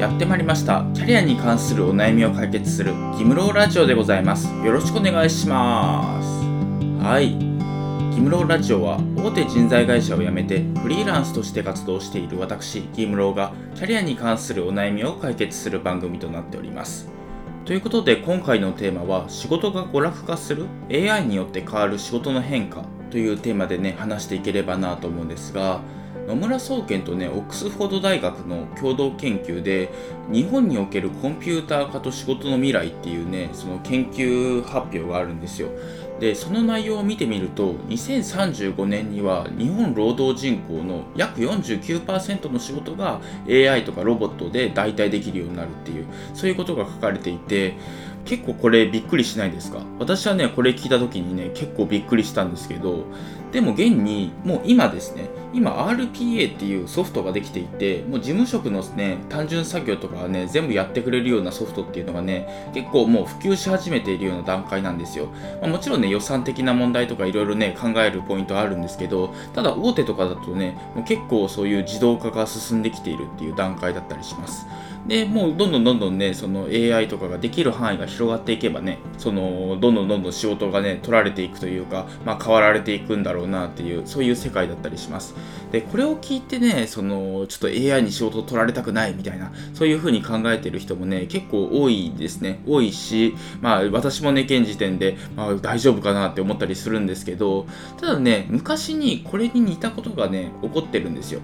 やってまいりました。キャリアに関するお悩みを解決するギムローラジオでございます。よろしくお願いします。はい。ギムローラジオは大手人材会社を辞めてフリーランスとして活動している私ギムローがキャリアに関するお悩みを解決する番組となっております。ということで今回のテーマは仕事が娯楽化する AI によって変わる仕事の変化というテーマでね話していければなと思うんですが野村総研とねオックスフォード大学の共同研究で日本におけるコンピューター化と仕事の未来っていうねその研究発表があるんですよ。でその内容を見てみると2035年には日本労働人口の約49%の仕事が AI とかロボットで代替できるようになるっていうそういうことが書かれていて結構これびっくりしないですか？私はねこれ聞いた時にね結構びっくりしたんですけどでも現にもう今ですね今 RPA っていうソフトができていてもう事務職のね単純作業とかはね全部やってくれるようなソフトっていうのがね結構もう普及し始めているような段階なんですよ、まあ、もちろんね予算的な問題とかいろいろね考えるポイントはあるんですけどただ大手とかだとねもう結構そういう自動化が進んできているっていう段階だったりします。でもうどんどんどんどんねその AI とかができる範囲が広がっていけばねそのどんどんどんどん仕事がね取られていくというか、まあ、変わられていくんだろうなっていうそういう世界だったりします。でこれを聞いてねそのちょっと AI に仕事を取られたくないみたいなそういうふうに考えてる人もね結構多いですね。多いしまあ私もね現時点で、まあ、大丈夫かなって思ったりするんですけどただね昔にこれに似たことがね起こってるんですよ。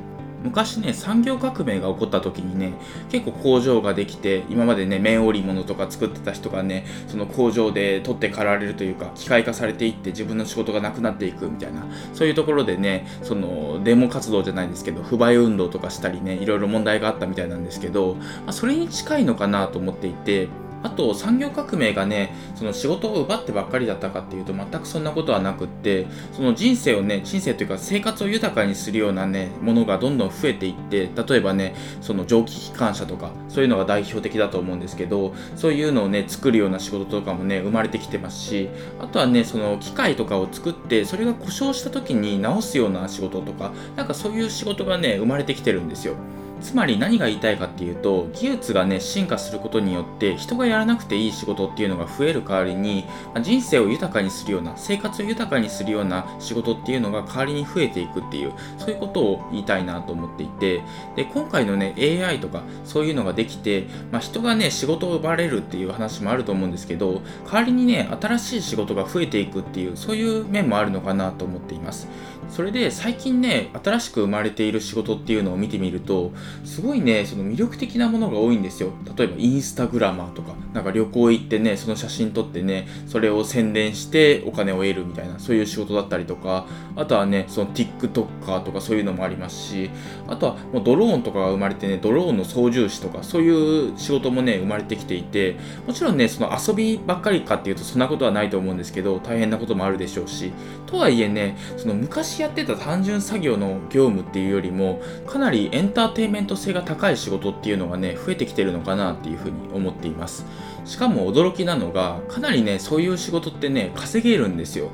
昔ね産業革命が起こった時にね結構工場ができて今までね綿織物とか作ってた人がねその工場で取って代わられるというか機械化されていって自分の仕事がなくなっていくみたいなそういうところでねそのデモ活動じゃないですけど不買運動とかしたりねいろいろ問題があったみたいなんですけど、まあ、それに近いのかなと思っていてあと産業革命がねその仕事を奪ってばっかりだったかっていうと全くそんなことはなくってその人生をね人生というか生活を豊かにするようなねものがどんどん増えていって例えばねその蒸気機関車とかそういうのが代表的だと思うんですけどそういうのをね作るような仕事とかもね生まれてきてますしあとはねその機械とかを作ってそれが故障した時に直すような仕事とかなんかそういう仕事がね生まれてきてるんですよ。つまり何が言いたいかっていうと技術がね進化することによって人がやらなくていい仕事っていうのが増える代わりに人生を豊かにするような生活を豊かにするような仕事っていうのが代わりに増えていくっていうそういうことを言いたいなと思っていてで今回のね AI とかそういうのができて、まあ、人がね仕事を奪われるっていう話もあると思うんですけど代わりにね新しい仕事が増えていくっていうそういう面もあるのかなと思っています。それで最近ね新しく生まれている仕事っていうのを見てみるとすごいねその魅力的なものが多いんですよ。例えばインスタグラマーとか。なんか旅行行ってねその写真撮ってねそれを宣伝してお金を得るみたいなそういう仕事だったりとか。あとはねその TikToker とかそういうのもありますし。あとはもうドローンとかが生まれてねドローンの操縦士とかそういう仕事もね生まれてきていて。もちろんねその遊びばっかりかっていうとそんなことはないと思うんですけど大変なこともあるでしょうし。とはいえねその昔やってた単純作業の業務っていうよりもかなりエンターテインメントメント性が高い仕事っていうのがね増えてきてるのかなっていうふうに思っています。しかも驚きなのがかなりねそういう仕事ってね稼げるんですよ。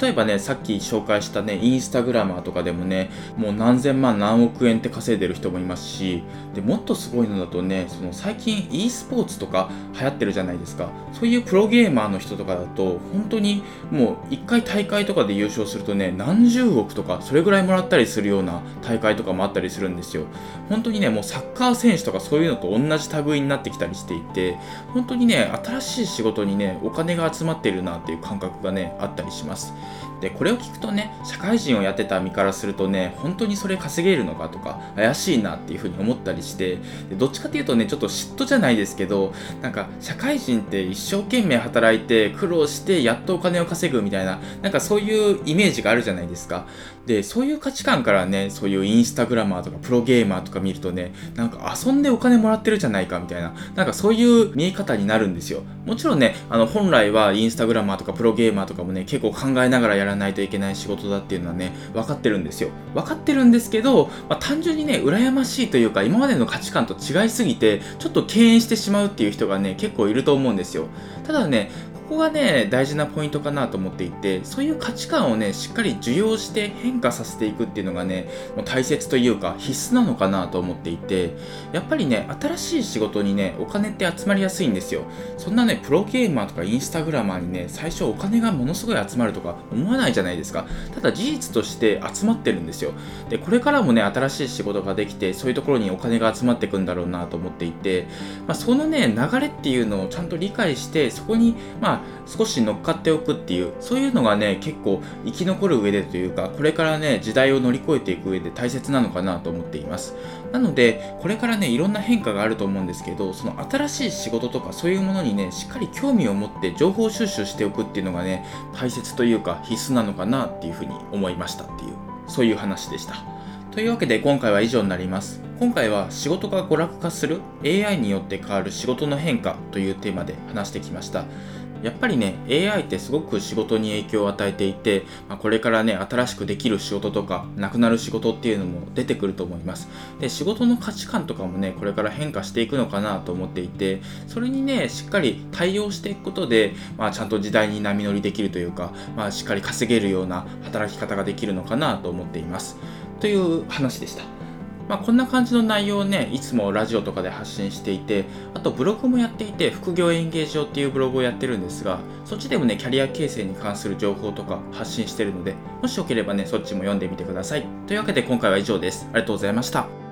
例えばねさっき紹介したねインスタグラマーとかでもねもう何千万何億円って稼いでる人もいますしでもっとすごいのだとねその最近 e スポーツとか流行ってるじゃないですか。そういうプロゲーマーの人とかだと本当にもう1回大会とかで優勝するとね何十億とかそれぐらいもらったりするような大会とかもあったりするんですよ。本当にねもうサッカー選手とかそういうのと同じ類になってきたりしていて本当にね新しい仕事にねお金が集まっているなっていう感覚がねあったりします。でこれを聞くとね社会人をやってた身からするとね本当にそれ稼げるのかとか怪しいなっていうふうに思ったりしてでどっちかっていうとねちょっと嫉妬じゃないですけどなんか社会人って一生懸命働いて苦労してやっとお金を稼ぐみたいななんかそういうイメージがあるじゃないですか。でそういう価値観からねそういうインスタグラマーとかプロゲーマーとか見るとねなんか遊んでお金もらってるじゃないかみたいななんかそういう見え方になるんですよ。もちろんねあの本来はインスタグラマーとかプロゲーマーとかもね結構考えながらやらないといけない仕事だっていうのはね分かってるんですよ。分かってるんですけど、まあ、単純にね羨ましいというか今までの価値観と違いすぎてちょっと敬遠してしまうっていう人がね結構いると思うんですよ。ただねこがね大事なポイントかなと思っていてそういう価値観をねしっかり受容して変化させていくっていうのがねもう大切というか必須なのかなと思っていてやっぱりね新しい仕事にねお金って集まりやすいんですよ。そんなねプロゲーマーとかインスタグラマーにね最初お金がものすごい集まるとか思わないじゃないですか。ただ事実として集まってるんですよ。でこれからもね新しい仕事ができてそういうところにお金が集まっていくんだろうなと思っていて、まあ、そのね流れっていうのをちゃんと理解してそこにまあ少し乗っかっておくっていうそういうのがね結構生き残る上でというかこれからね時代を乗り越えていく上で大切なのかなと思っています。なのでこれからねいろんな変化があると思うんですけどその新しい仕事とかそういうものにねしっかり興味を持って情報収集しておくっていうのがね大切というか必須なのかなっていうふうに思いましたっていうそういう話でした。というわけで今回は以上になります。今回は仕事が娯楽化する AI によって変わる仕事の変化というテーマで話してきました。やっぱりね AI ってすごく仕事に影響を与えていて、まあ、これからね新しくできる仕事とかなくなる仕事っていうのも出てくると思います。で仕事の価値観とかもねこれから変化していくのかなと思っていてそれにねしっかり対応していくことで、まあ、ちゃんと時代に波乗りできるというか、まあ、しっかり稼げるような働き方ができるのかなと思っています。という話でした。まあ、こんな感じの内容をね、いつもラジオとかで発信していて、あとブログもやっていて、副業演芸場っていうブログをやってるんですが、そっちでもね、キャリア形成に関する情報とか発信してるので、もしよければね、そっちも読んでみてください。というわけで今回は以上です。ありがとうございました。